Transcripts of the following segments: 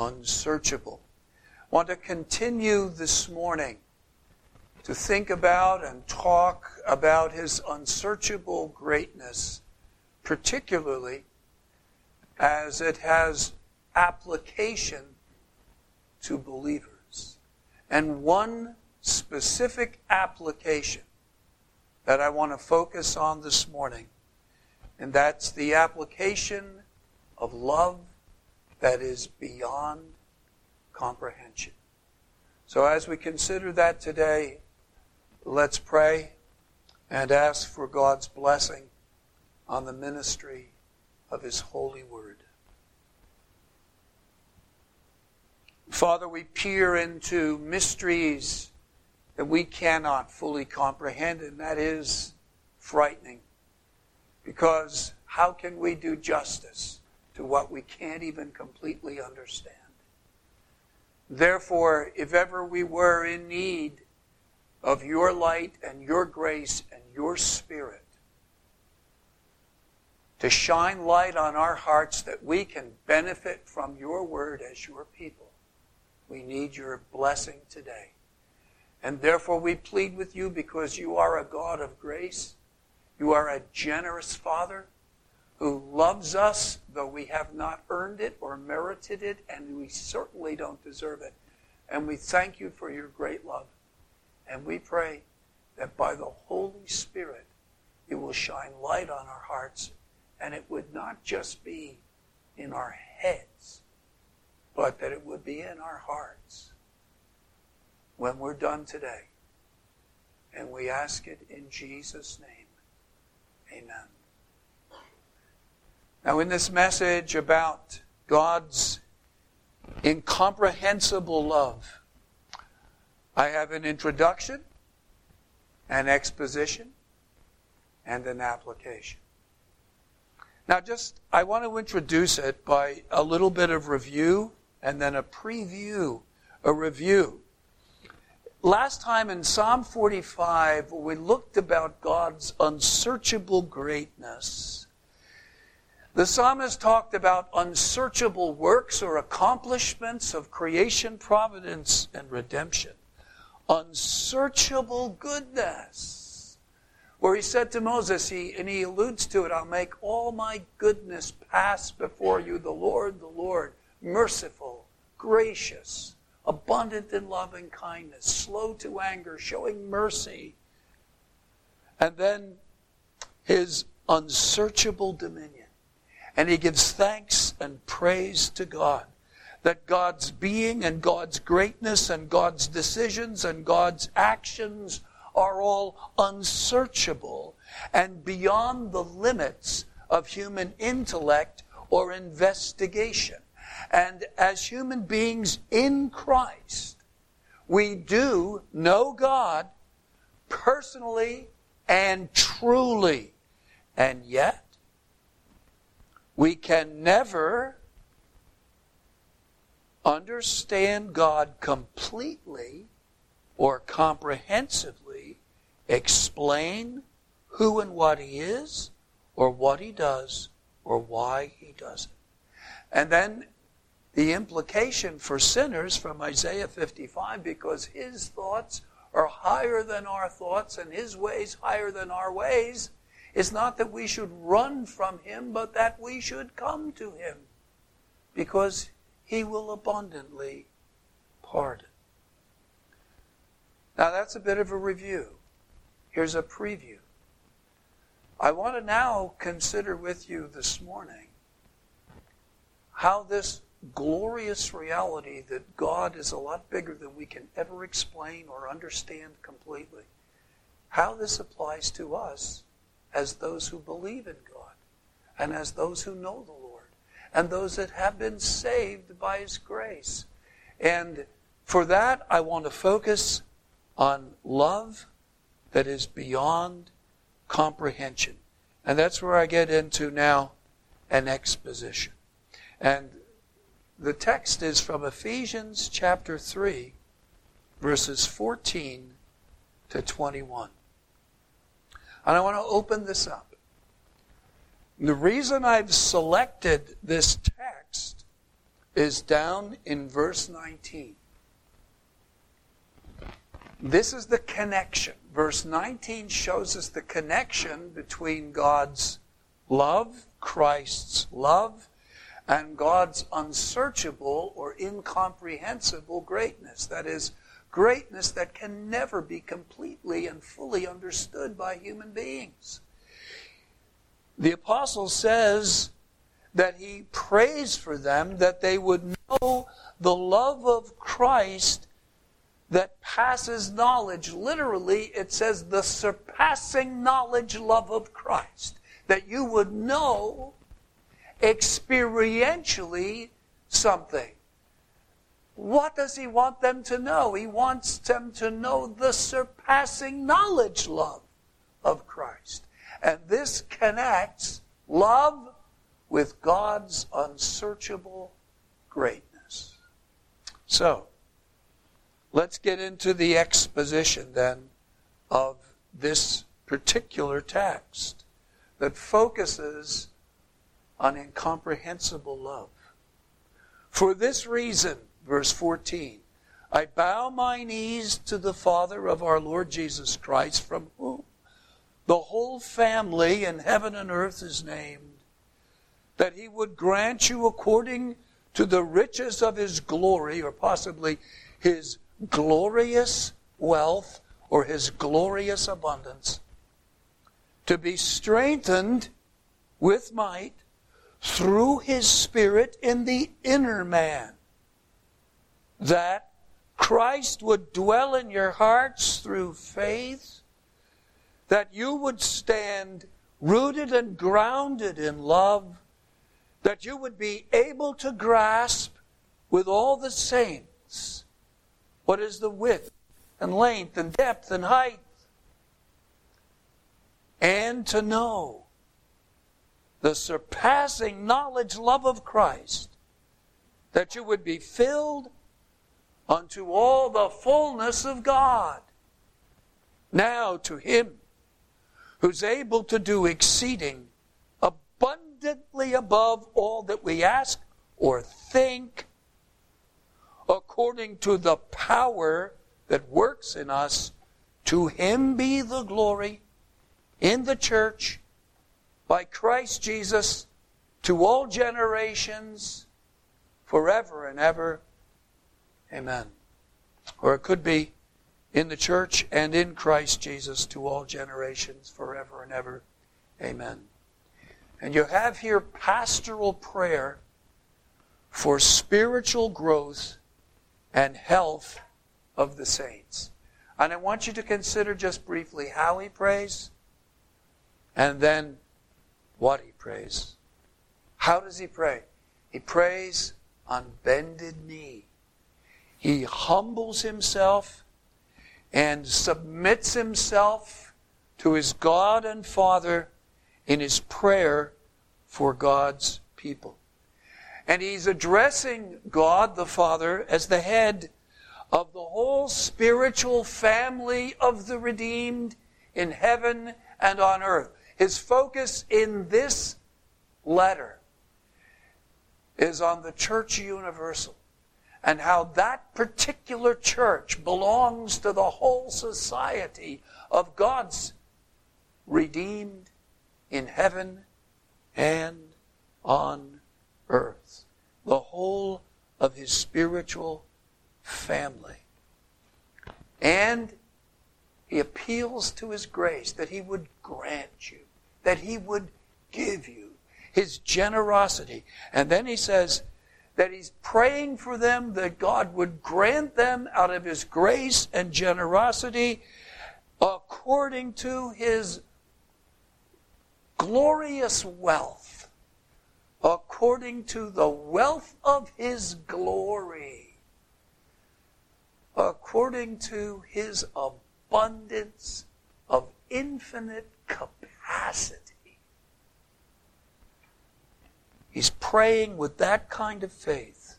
unsearchable. I want to continue this morning to think about and talk about his unsearchable greatness, particularly as it has application to believers. And one specific application that I want to focus on this morning, and that's the application of love that is beyond comprehension. So, as we consider that today, let's pray and ask for God's blessing on the ministry of His holy word. Father, we peer into mysteries that we cannot fully comprehend, and that is frightening. Because how can we do justice to what we can't even completely understand? Therefore, if ever we were in need of your light and your grace and your spirit to shine light on our hearts that we can benefit from your word as your people, we need your blessing today. And therefore, we plead with you because you are a God of grace. You are a generous Father who loves us, though we have not earned it or merited it, and we certainly don't deserve it. And we thank you for your great love. And we pray that by the Holy Spirit, it will shine light on our hearts, and it would not just be in our heads, but that it would be in our hearts when we're done today. And we ask it in Jesus' name. Amen. Now, in this message about God's incomprehensible love, I have an introduction, an exposition, and an application. Now, just I want to introduce it by a little bit of review and then a preview, a review. Last time in Psalm 45, we looked about God's unsearchable greatness the psalmist talked about unsearchable works or accomplishments of creation, providence, and redemption. Unsearchable goodness. Where he said to Moses, he, and he alludes to it, I'll make all my goodness pass before you, the Lord, the Lord, merciful, gracious, abundant in loving kindness, slow to anger, showing mercy. And then his unsearchable dominion. And he gives thanks and praise to God that God's being and God's greatness and God's decisions and God's actions are all unsearchable and beyond the limits of human intellect or investigation. And as human beings in Christ, we do know God personally and truly. And yet, we can never understand God completely or comprehensively, explain who and what He is, or what He does, or why He does it. And then the implication for sinners from Isaiah 55 because His thoughts are higher than our thoughts and His ways higher than our ways is not that we should run from him, but that we should come to him because he will abundantly pardon. Now, that's a bit of a review. Here's a preview. I want to now consider with you this morning how this glorious reality that God is a lot bigger than we can ever explain or understand completely, how this applies to us as those who believe in God and as those who know the Lord and those that have been saved by His grace. And for that, I want to focus on love that is beyond comprehension. And that's where I get into now an exposition. And the text is from Ephesians chapter 3, verses 14 to 21. And I want to open this up. The reason I've selected this text is down in verse 19. This is the connection. Verse 19 shows us the connection between God's love, Christ's love, and God's unsearchable or incomprehensible greatness. That is, greatness that can never be completely and fully understood by human beings. The apostle says that he prays for them that they would know the love of Christ that passes knowledge. Literally, it says the surpassing knowledge love of Christ. That you would know experientially something. What does he want them to know? He wants them to know the surpassing knowledge love of Christ. And this connects love with God's unsearchable greatness. So, let's get into the exposition then of this particular text that focuses on incomprehensible love. For this reason, verse 14, I bow my knees to the Father of our Lord Jesus Christ, from whom the whole family in heaven and earth is named, that he would grant you according to the riches of his glory, or possibly his glorious wealth, or his glorious abundance, to be strengthened with might through his Spirit in the inner man, that Christ would dwell in your hearts through faith, that you would stand rooted and grounded in love, that you would be able to grasp with all the saints what is the width and length and depth and height, and to know the surpassing knowledge, love of Christ, that you would be filled unto all the fullness of God. Now to Him who's able to do exceeding abundantly above all that we ask or think, according to the power that works in us, to Him be the glory in the church by Christ Jesus to all generations, forever and ever. Amen. Or it could be in the church and in Christ Jesus to all generations, forever and ever. Amen. And you have here pastoral prayer for spiritual growth and health of the saints. And I want you to consider just briefly how he prays and then what he prays. How does he pray? He prays on bended knee. He humbles himself and submits himself to his God and Father in his prayer for God's people. And he's addressing God the Father as the head of the whole spiritual family of the redeemed in heaven and on earth. His focus in this letter is on the church universal and how that particular church belongs to the whole society of God's redeemed in heaven and on earth. The whole of his spiritual family. And he appeals to his grace that he would grant you that He would give you, His generosity. And then He says that He's praying for them that God would grant them out of His grace and generosity according to His glorious wealth, according to the wealth of His glory, according to His abundance of infinite capacity capacity. He's praying with that kind of faith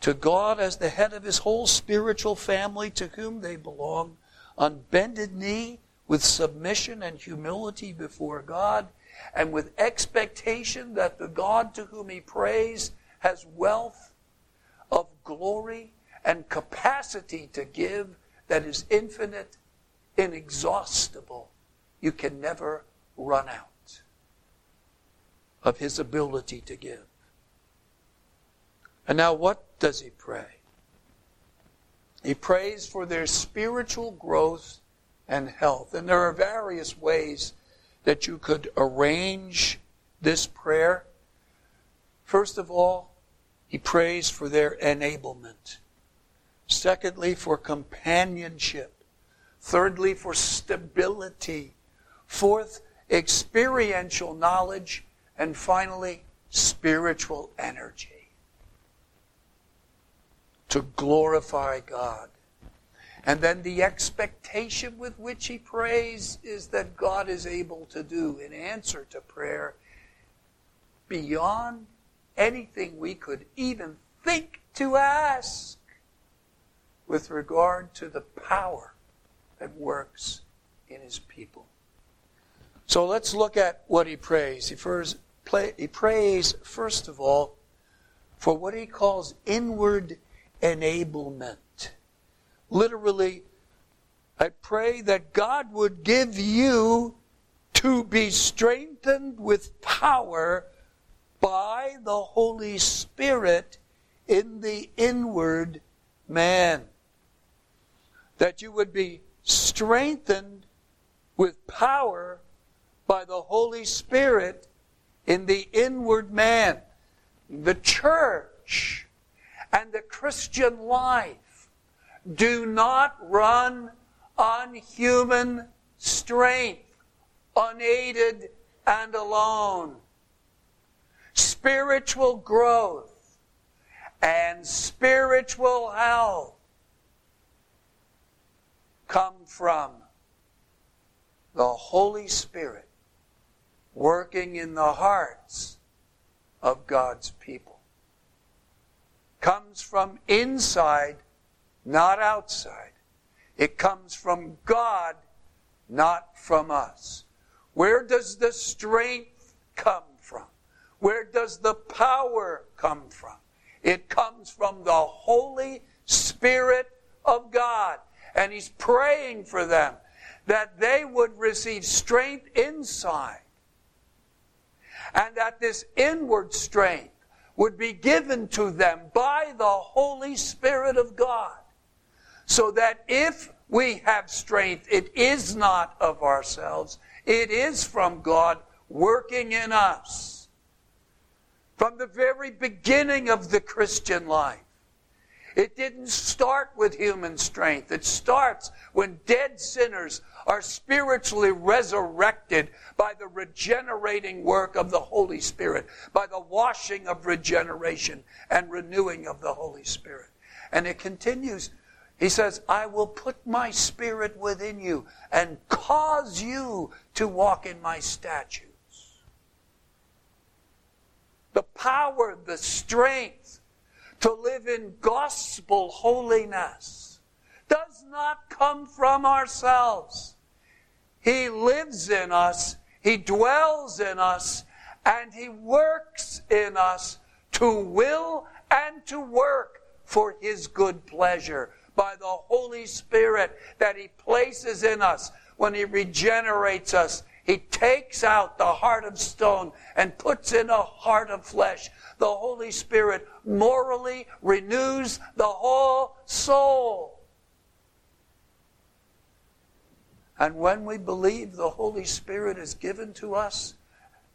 to God as the head of his whole spiritual family to whom they belong, on bended knee, with submission and humility before God, and with expectation that the God to whom he prays has wealth of glory and capacity to give that is infinite, inexhaustible. You can never run out of his ability to give. And now, what does he pray? He prays for their spiritual growth and health. And there are various ways that you could arrange this prayer. First of all, he prays for their enablement. Secondly, for companionship. Thirdly, for stability. Fourth, experiential knowledge. And finally, spiritual energy. To glorify God. And then the expectation with which he prays is that God is able to do in answer to prayer beyond anything we could even think to ask with regard to the power that works in his people. So let's look at what he prays. He, first, he prays, first of all, for what he calls inward enablement. Literally, I pray that God would give you to be strengthened with power by the Holy Spirit in the inward man. That you would be strengthened with power by the Holy Spirit in the inward man. The church and the Christian life do not run on human strength, unaided and alone. Spiritual growth and spiritual health come from the Holy Spirit working in the hearts of God's people. Comes from inside not outside. It comes from God, not from us. Where does the strength come from? Where does the power come from? It comes from the Holy Spirit of God. And He's praying for them that they would receive strength inside. And that this inward strength would be given to them by the Holy Spirit of God so that if we have strength, it is not of ourselves, it is from God working in us. From the very beginning of the Christian life, it didn't start with human strength. It starts when dead sinners are spiritually resurrected by the regenerating work of the Holy Spirit, by the washing of regeneration and renewing of the Holy Spirit. And it continues he says, I will put my spirit within you and cause you to walk in my statutes. The power, the strength to live in gospel holiness does not come from ourselves. He lives in us, He dwells in us, and He works in us to will and to work for His good pleasure by the Holy Spirit that He places in us when He regenerates us. He takes out the heart of stone and puts in a heart of flesh. The Holy Spirit morally renews the whole soul. And when we believe the Holy Spirit is given to us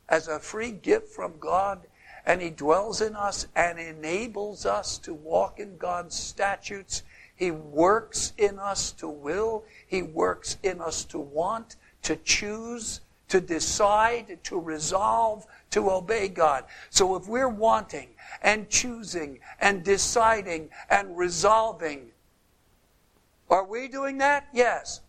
as a free gift from God, and He dwells in us and enables us to walk in God's statutes, he works in us to will. He works in us to want, to choose, to decide, to resolve, to obey God. So if we're wanting and choosing and deciding and resolving, are we doing that? Yes.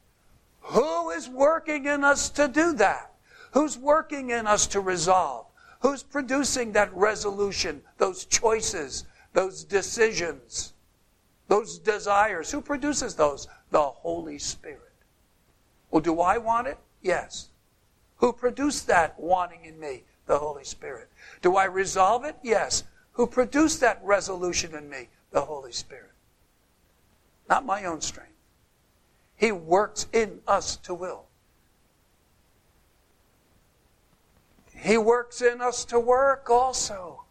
Who is working in us to do that? Who's working in us to resolve? Who's producing that resolution, those choices, those decisions? those desires. Who produces those? The Holy Spirit. Well, do I want it? Yes. Who produced that wanting in me? The Holy Spirit. Do I resolve it? Yes. Who produced that resolution in me? the Holy Spirit. Not my own strength. He works in us to will. He works in us to work also.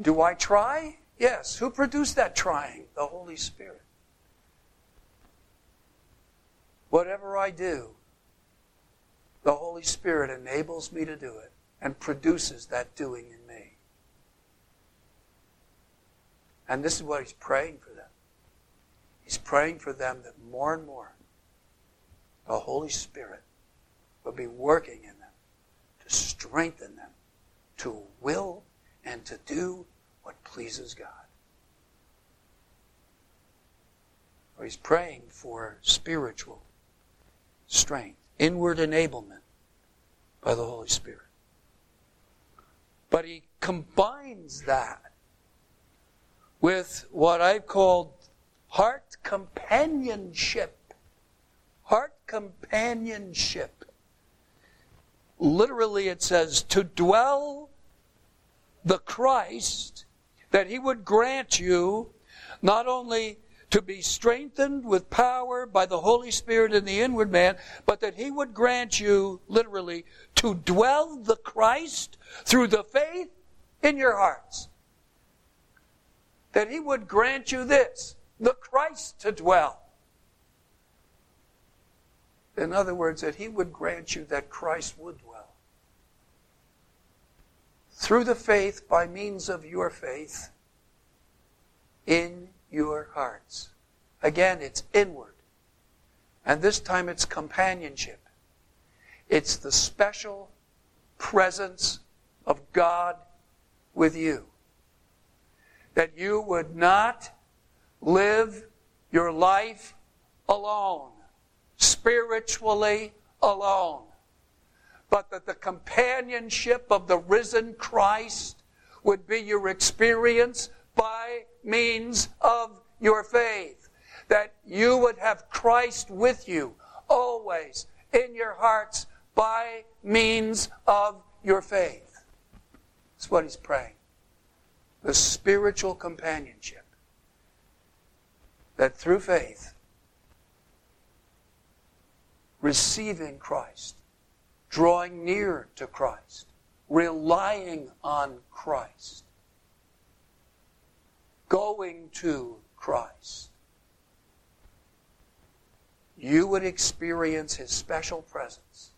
Do I try? Yes. Who produced that trying? The Holy Spirit. Whatever I do, the Holy Spirit enables me to do it and produces that doing in me. And this is what he's praying for. He's praying for them that more and more the Holy Spirit will be working in them to strengthen them to will and to do what pleases God. Or he's praying for spiritual strength, inward enablement by the Holy Spirit. But he combines that with what I've called heart companionship. Heart companionship. Literally, it says to dwell the Christ, that he would grant you not only to be strengthened with power by the Holy Spirit in the inward man, but that he would grant you, literally, to dwell the Christ through the faith in your hearts. That he would grant you this, the Christ to dwell. In other words, that he would grant you that Christ would dwell. Through the faith, by means of your faith, in your hearts. Again, it's inward. And this time it's companionship. It's the special presence of God with you. That you would not live your life alone, spiritually alone, but that the companionship of the risen Christ would be your experience by means of your faith. That you would have Christ with you always in your hearts by means of your faith. That's what he's praying. The spiritual companionship. That through faith, receiving Christ, drawing near to Christ, relying on Christ, going to Christ, you would experience His special presence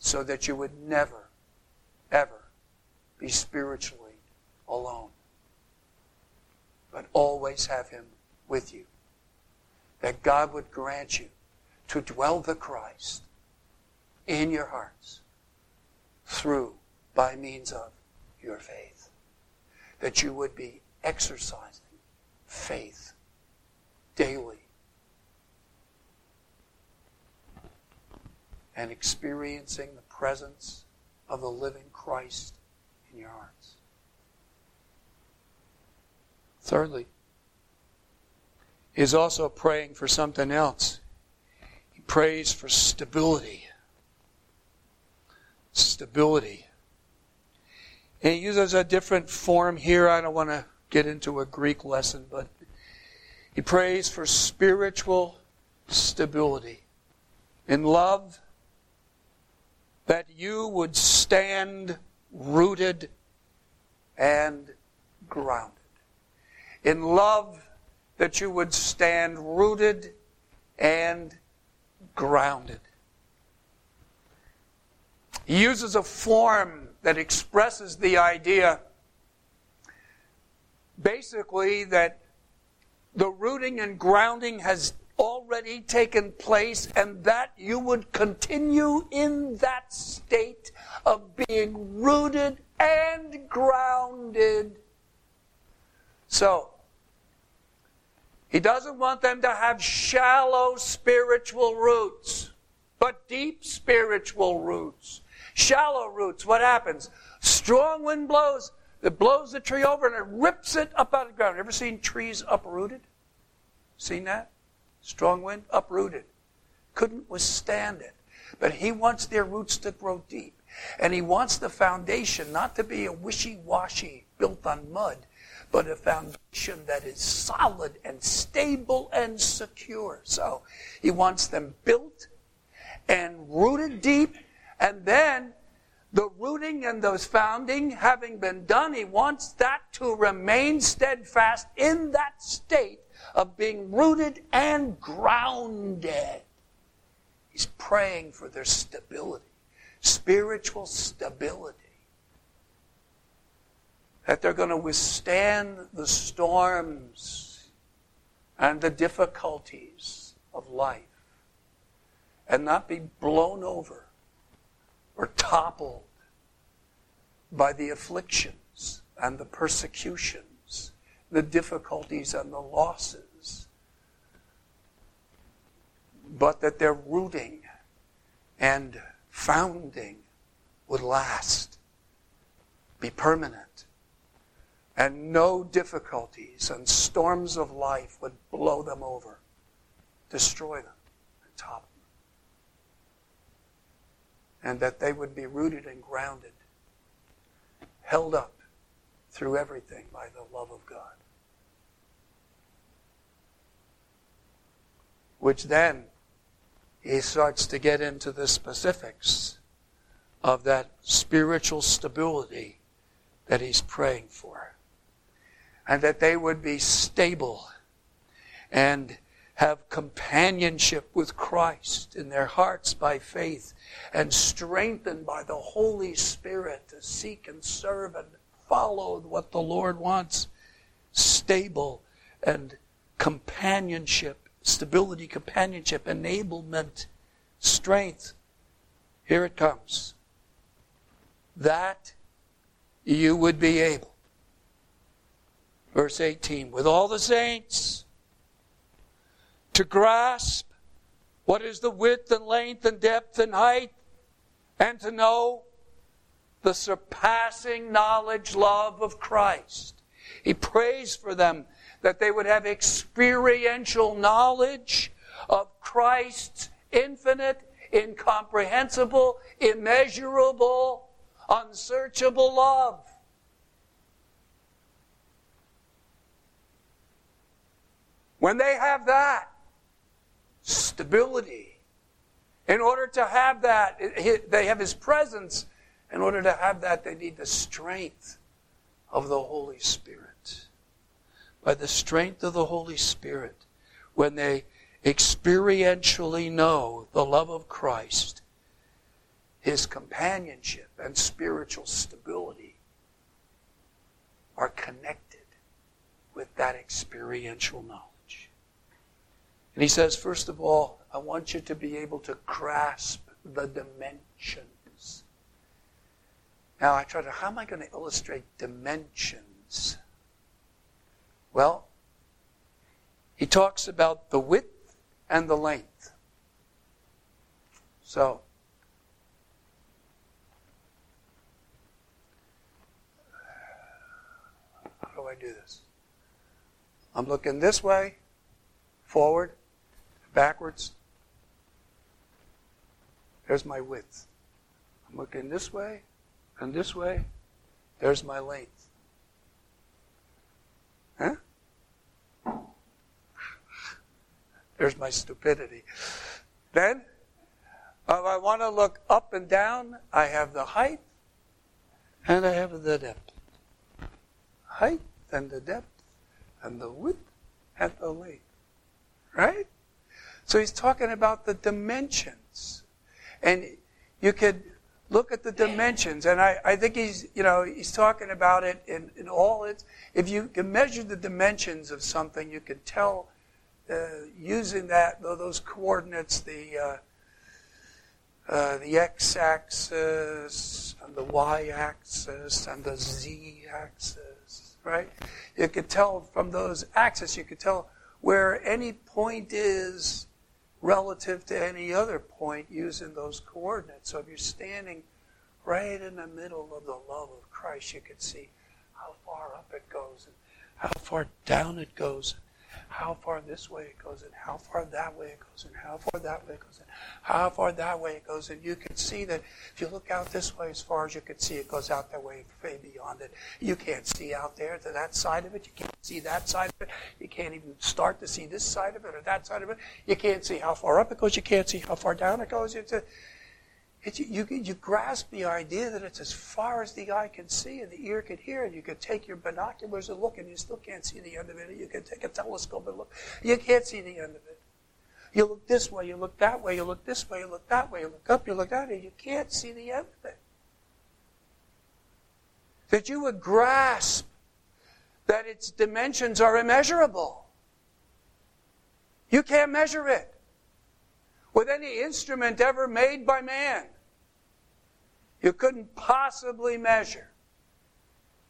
so that you would never, ever be spiritually alone, but always have Him with you. That God would grant you to dwell the Christ in your hearts through, by means of your faith that you would be exercising faith daily and experiencing the presence of the living Christ in your hearts. Thirdly, is also praying for something else. He prays for stability. Stability. And he uses a different form here. I don't want to get into a Greek lesson, but he prays for spiritual stability in love, that you would stand rooted and grounded. In love, that you would stand rooted and grounded. He uses a form that expresses the idea basically that the rooting and grounding has already taken place and that you would continue in that state of being rooted and grounded. So, he doesn't want them to have shallow spiritual roots, but deep spiritual roots. Shallow roots, what happens? Strong wind blows, it blows the tree over and it rips it up out of the ground. Ever seen trees uprooted? Seen that? Strong wind, uprooted. Couldn't withstand it. But he wants their roots to grow deep. And he wants the foundation not to be a wishy washy built on mud, but a foundation that is solid and stable and secure. So he wants them built and rooted deep, and then the rooting and those founding having been done, he wants that to remain steadfast in that state of being rooted and grounded. He's praying for their stability, spiritual stability. That they're going to withstand the storms and the difficulties of life and not be blown over or toppled by the afflictions and the persecutions, the difficulties and the losses, but that their rooting and founding would last, be permanent, and no difficulties and storms of life would blow them over, destroy them, and topple them. and that they would be rooted and grounded, held up through everything by the love of God. Which then he starts to get into the specifics of that spiritual stability that he's praying for. And that they would be stable and have companionship with Christ in their hearts by faith and strengthened by the Holy Spirit to seek and serve and follow what the Lord wants. Stable and companionship, stability, companionship, enablement, strength. Here it comes. That you would be able. Verse 18, with all the saints to grasp what is the width and length and depth and height, and to know the surpassing knowledge, love of Christ. He prays for them that they would have experiential knowledge of Christ's infinite, incomprehensible, immeasurable, unsearchable love. When they have that, stability. In order to have that, they have His presence. In order to have that, they need the strength of the Holy Spirit. By the strength of the Holy Spirit, when they experientially know the love of Christ, His companionship and spiritual stability are connected with that experiential knowledge. And he says, first of all, I want you to be able to grasp the dimensions. Now, I try to, how am I going to illustrate dimensions? Well, he talks about the width and the length. So, how do I do this? I'm looking this way, forward, backwards. There's my width. I'm looking this way and this way. There's my length. Huh? There's my stupidity. Then, if I want to look up and down, I have the height and I have the depth. Height and the depth and the width and the length. Right? So he's talking about the dimensions. And you could look at the dimensions, and I, I think he's, you know, he's talking about it in, in all its, if you can measure the dimensions of something, you can tell uh, using that, those coordinates, the, uh, uh, the x-axis and the y-axis and the z-axis, right? You could tell from those axes, you could tell where any point is relative to any other point using those coordinates. So if you're standing right in the middle of the love of Christ, you can see how far up it goes and how far down it goes, how far this way it goes and how far that way it goes and how far that way it goes and how far that way it goes. And you can see that if you look out this way as far as you can see, it goes out that way, way beyond it. You can't see out there to that side of it. You can't see that side of it. You can't even start to see this side of it or that side of it. You can't see how far up it goes. You can't see how far down it goes. It's a, it, you, you grasp the idea that it's as far as the eye can see and the ear can hear, and you can take your binoculars and look, and you still can't see the end of it. You can take a telescope and look. You can't see the end of it. You look this way, you look that way, you look this way, you look that way, you look up, you look down, and you can't see the end of it. That you would grasp that its dimensions are immeasurable. You can't measure it with any instrument ever made by man. You couldn't possibly measure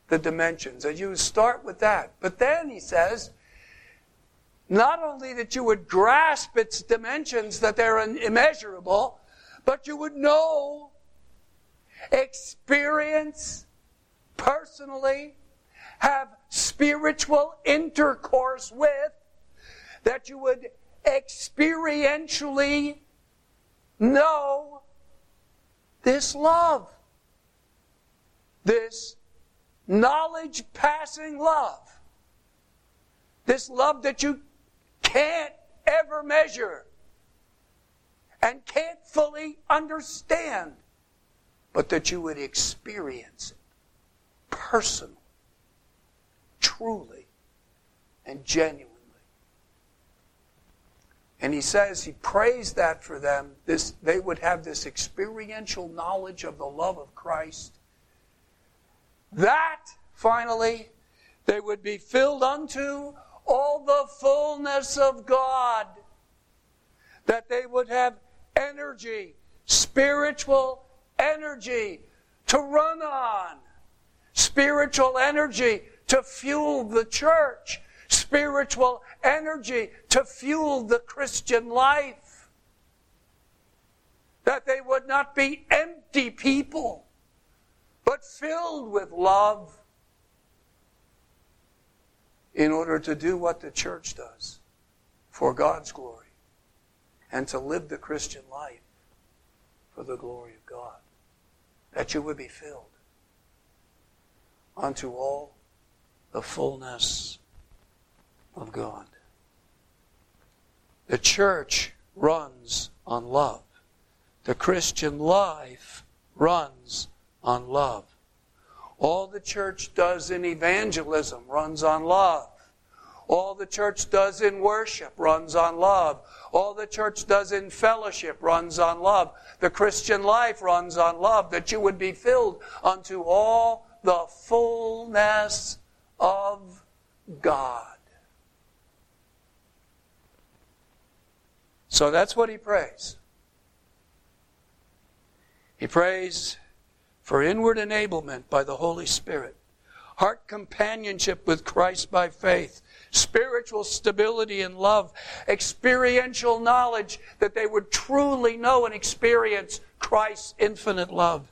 the dimensions. And you start with that. But then he says, not only that you would grasp its dimensions, that they're immeasurable, but you would know, experience, personally, have spiritual intercourse with, that you would experientially know this love. This knowledge passing love. This love that you can't ever measure and can't fully understand, but that you would experience it personally, truly, and genuinely. And he says he prays that for them, this, they would have this experiential knowledge of the love of Christ. That, finally, they would be filled unto all the fullness of God. That they would have energy, spiritual energy to run on, spiritual energy to fuel the church, spiritual energy to fuel the Christian life. That they would not be empty people, but filled with love in order to do what the church does for God's glory and to live the Christian life for the glory of God. That you would be filled unto all the fullness of God. The church runs on love. The Christian life runs on love. All the church does in evangelism runs on love. All the church does in worship runs on love. All the church does in fellowship runs on love. The Christian life runs on love, that you would be filled unto all the fullness of God. So that's what he prays. He prays for inward enablement by the Holy Spirit, heart companionship with Christ by faith, spiritual stability and love, experiential knowledge that they would truly know and experience Christ's infinite love,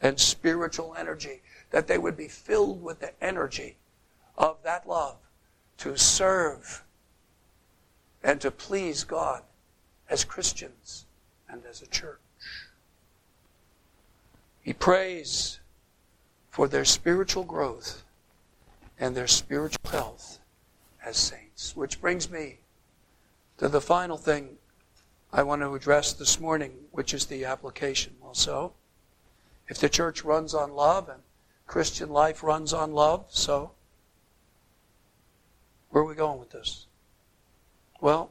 and spiritual energy, that they would be filled with the energy of that love to serve and to please God as Christians and as a church. He prays for their spiritual growth and their spiritual health as saints. Which brings me to the final thing I want to address this morning, which is the application. Also, if the church runs on love and Christian life runs on love, so where are we going with this? Well,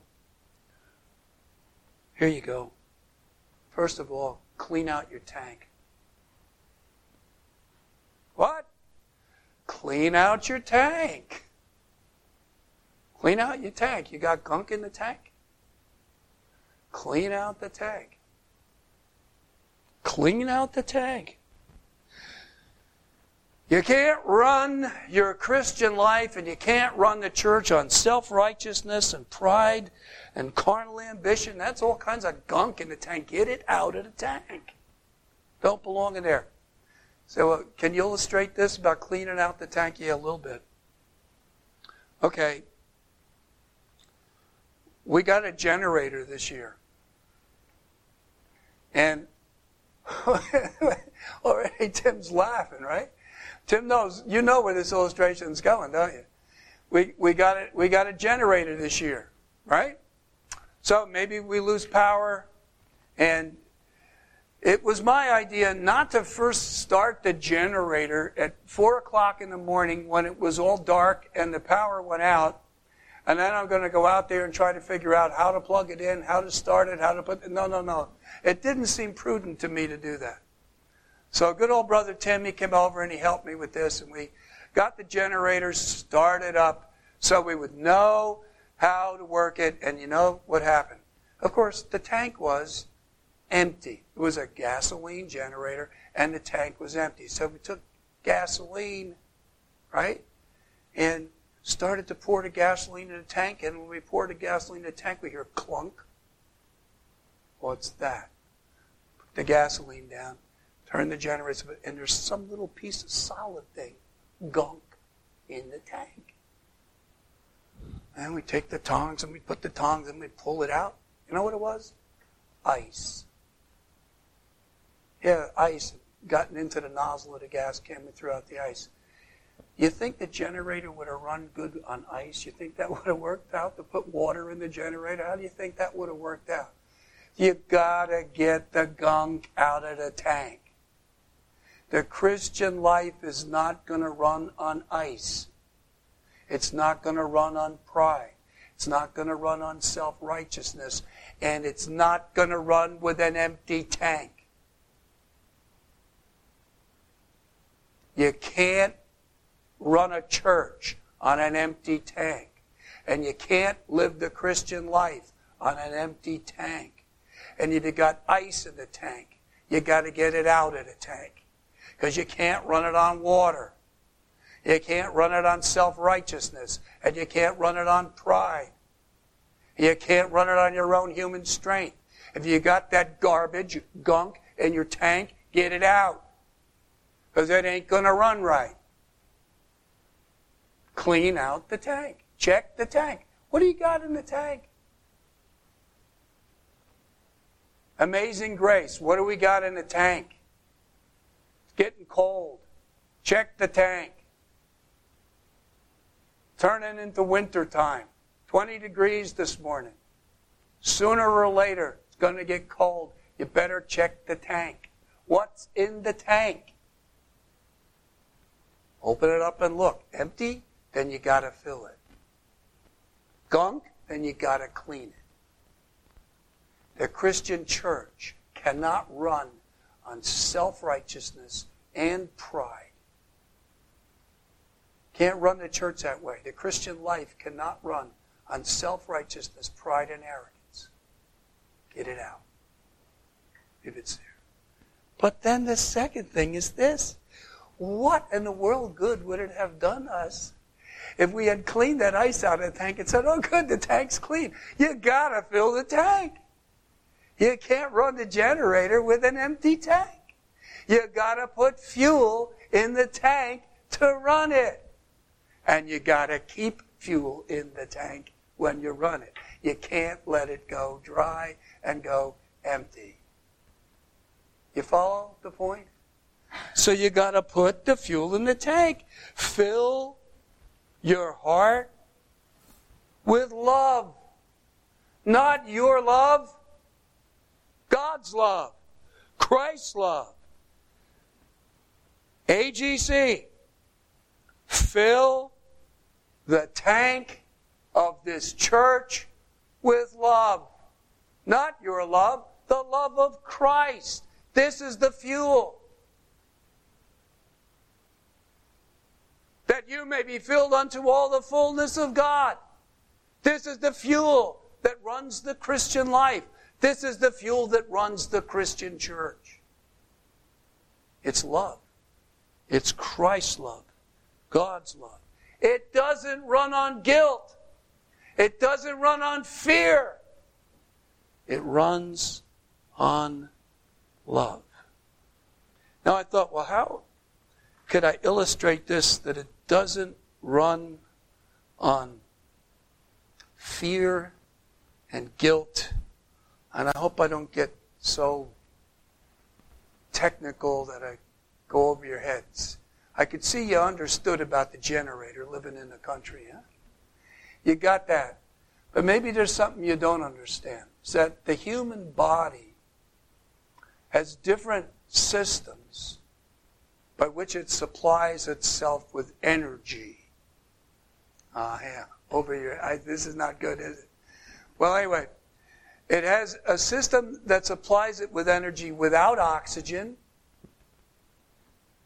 here you go. First of all, clean out your tank. What? Clean out your tank. Clean out your tank. You got gunk in the tank? Clean out the tank. Clean out the tank. You can't run your Christian life and you can't run the church on self righteousness and pride and carnal ambition. That's all kinds of gunk in the tank. Get it out of the tank. Don't belong in there. So, uh, can you illustrate this about cleaning out the tank? Yeah, a little bit. Okay. we got a generator this year. And already Tim's laughing, right? Tim knows, you know where this illustration is going, don't you? We, we, got it, we got a generator this year, right? So maybe we lose power. And it was my idea not to first start the generator at 4 o'clock in the morning when it was all dark and the power went out. And then I'm going to go out there and try to figure out how to plug it in, how to start it, how to put. it. No, no, no. It didn't seem prudent to me to do that. So good old brother Tim, he came over and he helped me with this, and we got the generators started up so we would know how to work it. And you know what happened? Of course, the tank was empty. It was a gasoline generator, and the tank was empty. So we took gasoline, right, and started to pour the gasoline in the tank. And when we poured the gasoline in the tank, we hear clunk. What's that? Put the gasoline down turn the generator, and there's some little piece of solid thing, gunk, in the tank. And we take the tongs and we put the tongs and we pull it out. You know what it was? Ice. Yeah, ice gotten into the nozzle of the gas can and threw out the ice. You think the generator would have run good on ice? You think that would have worked out to put water in the generator? How do you think that would have worked out? You gotta get the gunk out of the tank. The Christian life is not going to run on ice. It's not going to run on pride. It's not going to run on self righteousness. And it's not going to run with an empty tank. You can't run a church on an empty tank. And you can't live the Christian life on an empty tank. And if you've got ice in the tank. You got to get it out of the tank because you can't run it on water. You can't run it on self righteousness, and you can't run it on pride. You can't run it on your own human strength. If you got that garbage, gunk in your tank, get it out. Because it ain't going to run right. Clean out the tank. Check the tank. What do you got in the tank? Amazing grace. What do we got in the tank? Getting cold. Check the tank. Turning into winter time. 20 degrees this morning. Sooner or later, it's going to get cold. You better check the tank. What's in the tank? Open it up and look. Empty? Then you got to fill it. Gunk? Then you got to clean it. The Christian church cannot run on self righteousness and pride. Can't run the church that way. The Christian life cannot run on self righteousness, pride, and arrogance. Get it out if it's there. But then the second thing is this what in the world good would it have done us if we had cleaned that ice out of the tank and said, oh, good, the tank's clean? You gotta fill the tank. You can't run the generator with an empty tank. You gotta put fuel in the tank to run it. And you gotta keep fuel in the tank when you run it. You can't let it go dry and go empty. You follow the point? So you gotta put the fuel in the tank. Fill your heart with love. Not your love, God's love, Christ's love. AGC, fill the tank of this church with love. Not your love, the love of Christ. This is the fuel. That you may be filled unto all the fullness of God. This is the fuel that runs the Christian life. This is the fuel that runs the Christian church. It's love. It's Christ's love, God's love. It doesn't run on guilt. It doesn't run on fear. It runs on love. Now I thought, well, how could I illustrate this that it doesn't run on fear and guilt. And I hope I don't get so technical that I go over your heads. I could see you understood about the generator living in the country. Huh? You got that. But maybe there's something you don't understand. It's that the human body has different systems by which it supplies itself with energy. Ah, uh, yeah. Over your I, this is not good, is it? Well, anyway, it has a system that supplies it with energy without oxygen,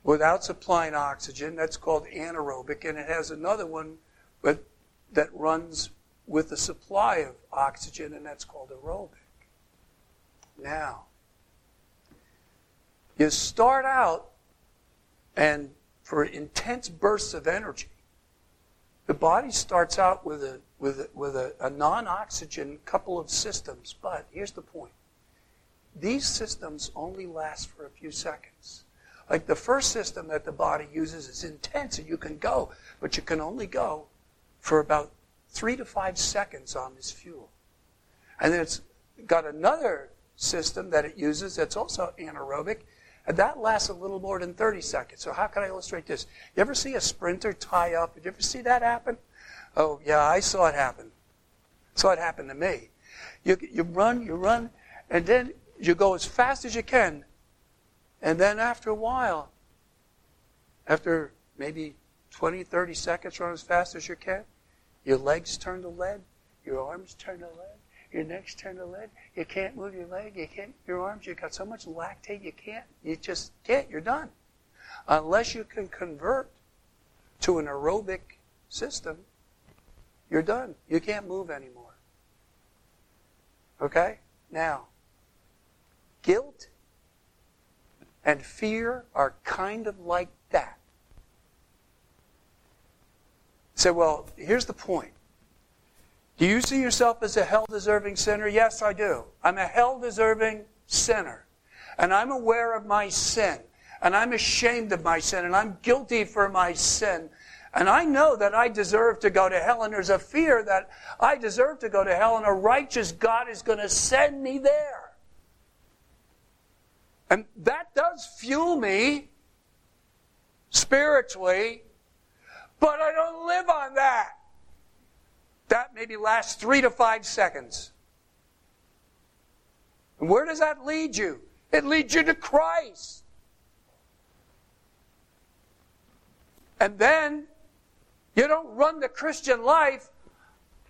without supplying oxygen. That's called anaerobic, and it has another one but, that runs with the supply of oxygen, and that's called aerobic. Now, you start out, and for intense bursts of energy, the body starts out with a with a, with a, a non-oxygen couple of systems. But here's the point: these systems only last for a few seconds. Like the first system that the body uses is intense, and you can go, but you can only go for about three to five seconds on this fuel. And then it's got another system that it uses that's also anaerobic, and that lasts a little more than 30 seconds. So how can I illustrate this? You ever see a sprinter tie up? Did you ever see that happen? Oh, yeah, I saw it happen. Saw it happen to me. You, you run, you run, and then you go as fast as you can. And then after a while, after maybe 20, 30 seconds, run as fast as you can, your legs turn to lead, your arms turn to lead, your neck's turned to lead. You can't move your leg, you can't your arms, You've got so much lactate you can't. You just can't, you're done. Unless you can convert to an aerobic system, you're done. You can't move anymore. Okay? Now, guilt and fear are kind of like that. Say, well, here's the point. Do you see yourself as a hell deserving sinner? Yes, I do. I'm a hell deserving sinner. And I'm aware of my sin. And I'm ashamed of my sin. And I'm guilty for my sin. And I know that I deserve to go to hell. And there's a fear that I deserve to go to hell. And a righteous God is going to send me there. And that does fuel me spiritually. But I don't live on that. That maybe lasts three to five seconds. And where does that lead you? It leads you to Christ. And then you don't run the Christian life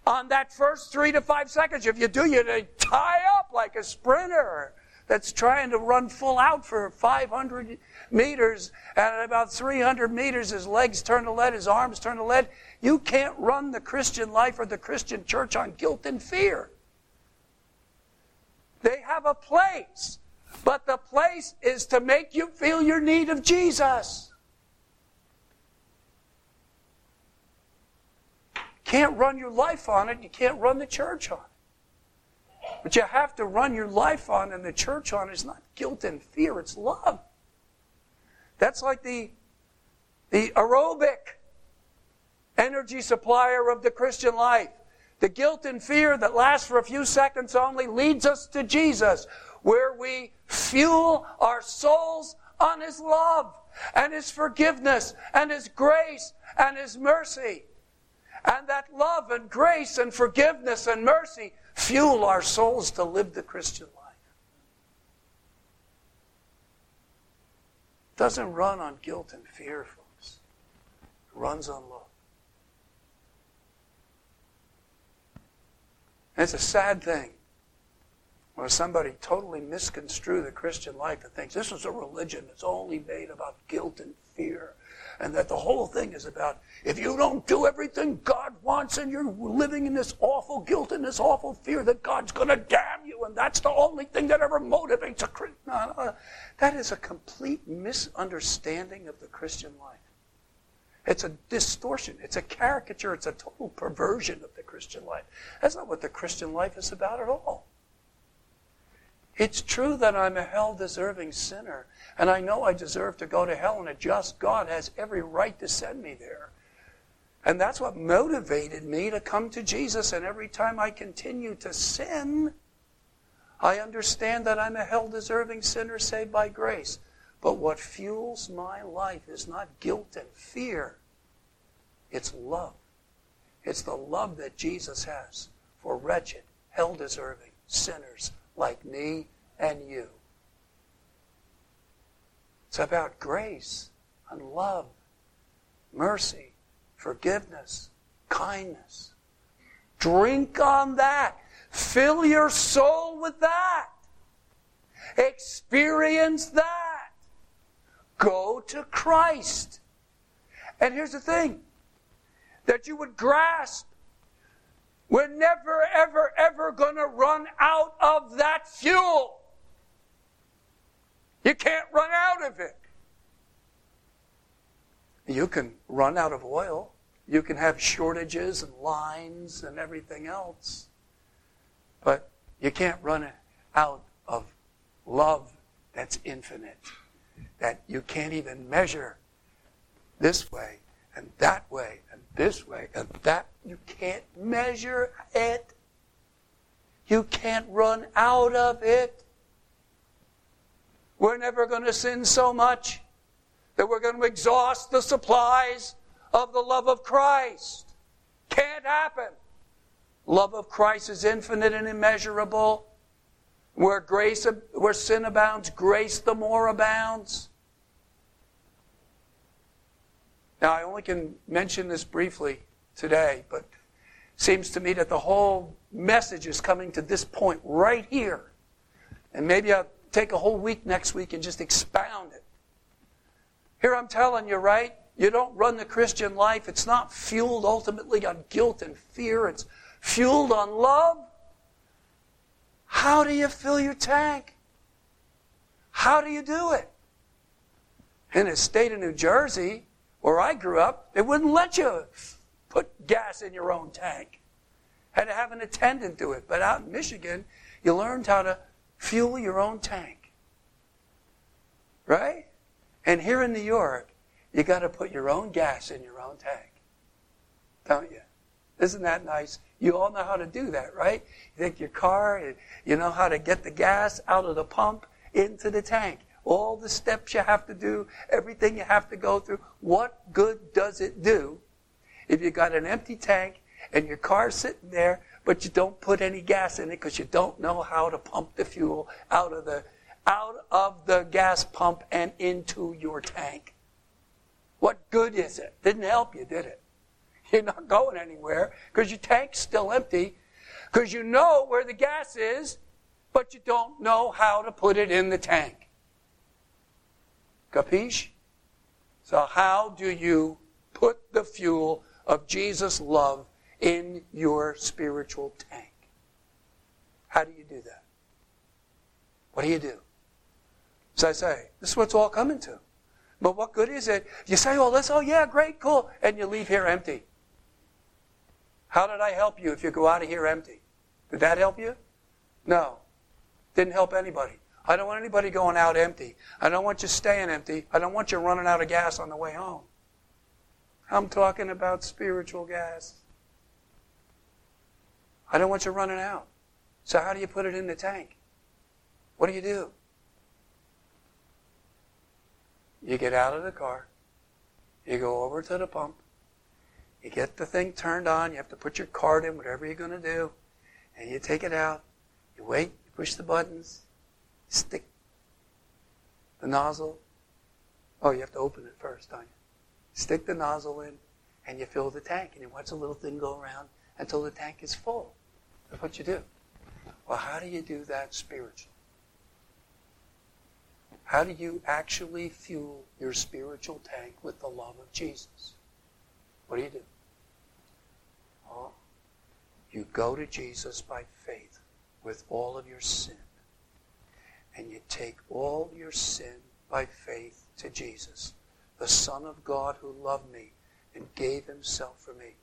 on that first three to five seconds. If you do, you tie up like a sprinter that's trying to run full out for 500 meters. And at about 300 meters, his legs turn to lead, his arms turn to lead. You can't run the Christian life or the Christian church on guilt and fear. They have a place, but the place is to make you feel your need of Jesus. Can't run your life on it, you can't run the church on it. But you have to run your life on and the church on is not guilt and fear, it's love. That's like the, the aerobic energy supplier of the Christian life. The guilt and fear that lasts for a few seconds only leads us to Jesus, where we fuel our souls on His love and His forgiveness and His grace and His mercy. And that love and grace and forgiveness and mercy fuel our souls to live the Christian life. It doesn't run on guilt and fear, folks. It runs on love. And it's a sad thing when somebody totally misconstrues the Christian life and thinks this is a religion that's only made about guilt and fear and that the whole thing is about if you don't do everything God wants and you're living in this awful guilt and this awful fear that God's going to damn you and that's the only thing that ever motivates a Christian. No, no, that is a complete misunderstanding of the Christian life. It's a distortion. It's a caricature. It's a total perversion of the Christian life. That's not what the Christian life is about at all. It's true that I'm a hell deserving sinner, and I know I deserve to go to hell, and a just God has every right to send me there. And that's what motivated me to come to Jesus. And every time I continue to sin, I understand that I'm a hell deserving sinner saved by grace. But what fuels my life is not guilt and fear, it's love. It's the love that Jesus has for wretched, hell deserving sinners like me and you. It's about grace and love, mercy, forgiveness, kindness. Drink on that. Fill your soul with that. Experience that. Go to Christ. And here's the thing that you would grasp we're never, ever, ever going to run out of that fuel. You can't run out of it. You can run out of oil. You can have shortages and lines and everything else. But you can't run out of love that's infinite, that you can't even measure this way and that way and this way and that. You can't measure it. You can't run out of it. We're never going to sin so much that we're going to exhaust the supplies of the love of Christ. Can't happen. Love of Christ is infinite and immeasurable. Where grace, where sin abounds, grace the more abounds. Now, I only can mention this briefly today, but it seems to me that the whole message is coming to this point right here. And maybe I'll take a whole week next week and just expound it. Here I'm telling you, right? You don't run the Christian life. It's not fueled ultimately on guilt and fear. It's fueled on love. How do you fill your tank? How do you do it? In the state of New Jersey, where I grew up, they wouldn't let you put gas in your own tank. Had to have an attendant do it. But out in Michigan, you learned how to fuel your own tank. Right? And here in New York, you got to put your own gas in your own tank. Don't you? Isn't that nice? You all know how to do that, right? You take your car, you know how to get the gas out of the pump into the tank all the steps you have to do, everything you have to go through. What good does it do if you got an empty tank and your car's sitting there, but you don't put any gas in it because you don't know how to pump the fuel out of the out of the gas pump and into your tank? What good is it? Didn't help you, did it? You're not going anywhere because your tank's still empty because you know where the gas is, but you don't know how to put it in the tank. Capiche? So, how do you put the fuel of Jesus' love in your spiritual tank? How do you do that? What do you do? So I say, this is what's all coming to. But what good is it? You say, oh, let's, oh, yeah, great, cool, and you leave here empty. How did I help you if you go out of here empty? Did that help you? No. Didn't help anybody. I don't want anybody going out empty. I don't want you staying empty. I don't want you running out of gas on the way home. I'm talking about spiritual gas. I don't want you running out. So, how do you put it in the tank? What do you do? You get out of the car, you go over to the pump, you get the thing turned on, you have to put your card in, whatever you're going to do, and you take it out, you wait, you push the buttons, stick the nozzle. Oh, you have to open it first, don't you? Stick the nozzle in, and you fill the tank, and you watch the little thing go around until the tank is full. That's what you do. Well, how do you do that spiritually? How do you actually fuel your spiritual tank with the love of Jesus? What do you do? You go to Jesus by faith with all of your sin and you take all your sin by faith to Jesus, the Son of God who loved me and gave himself for me.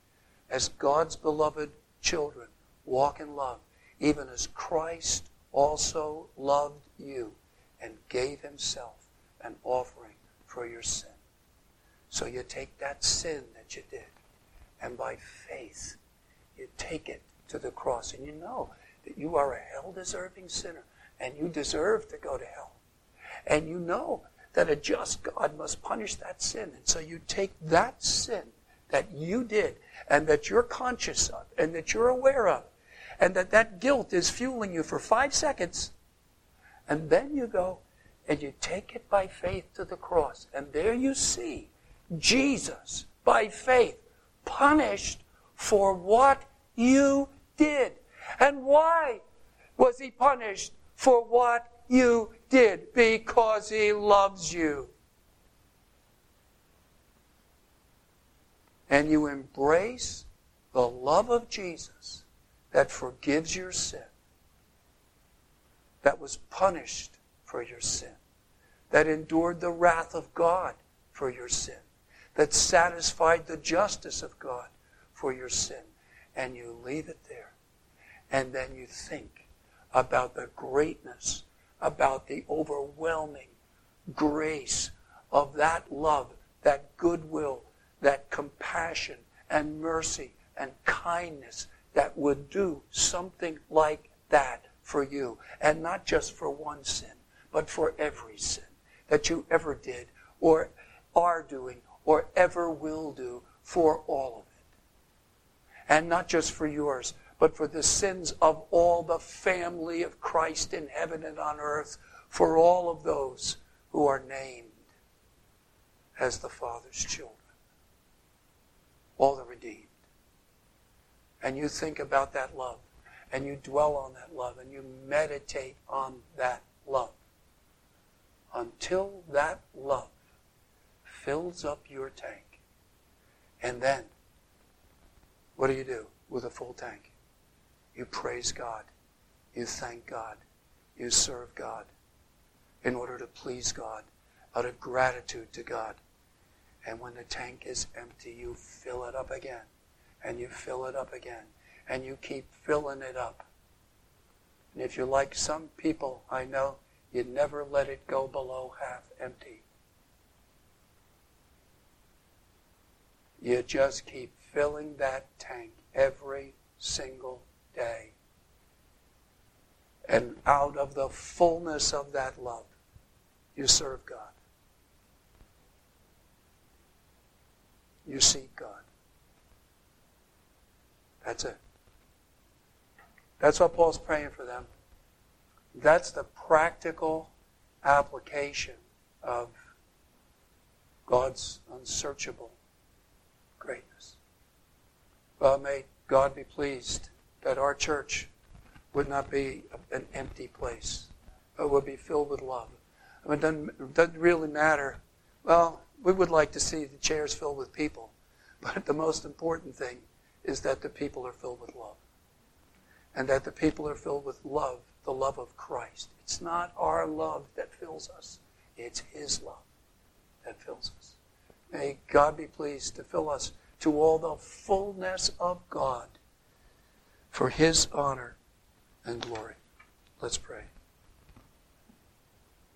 As God's beloved children, walk in love, even as Christ also loved you and gave himself an offering for your sin. So you take that sin that you did And by faith, you take it to the cross. And you know that you are a hell deserving sinner and you deserve to go to hell. And you know that a just God must punish that sin. And so you take that sin that you did and that you're conscious of and that you're aware of and that that guilt is fueling you for five seconds. And then you go and you take it by faith to the cross. And there you see Jesus, by faith, punished for what you did. And why was he punished for what you did? Because he loves you. And you embrace the love of Jesus that forgives your sin, that was punished for your sin, that endured the wrath of God for your sin, that satisfied the justice of God for your sin. And you leave it there. And then you think about the greatness, about the overwhelming grace of that love, that goodwill, that compassion and mercy and kindness that would do something like that for you. And not just for one sin, but for every sin that you ever did or are doing or ever will do for all of it. And not just for yours, but for the sins of all the family of Christ in heaven and on earth, for all of those who are named as the Father's children. All the redeemed and you think about that love and you dwell on that love and you meditate on that love until that love fills up your tank. And then, what do you do with a full tank? You praise God. You thank God. You serve God in order to please God out of gratitude to God. And when the tank is empty, you fill it up again and you fill it up again. And you keep filling it up. And if you're like some people I know, you never let it go below half empty. You just keep filling that tank every single day. And out of the fullness of that love, you serve God. You seek God. That's it. That's what Paul's praying for them. That's the practical application of God's unsearchable greatness. Well, may God be pleased that our church would not be an empty place, but would be filled with love. I mean, it doesn't, it doesn't really matter. Well, we would like to see the chairs filled with people, but the most important thing is that the people are filled with love. And that the people are filled with love, the love of Christ. It's not our love that fills us, it's His love that fills us. May God be pleased to fill us to all the fullness of God for His honor and glory. Let's pray.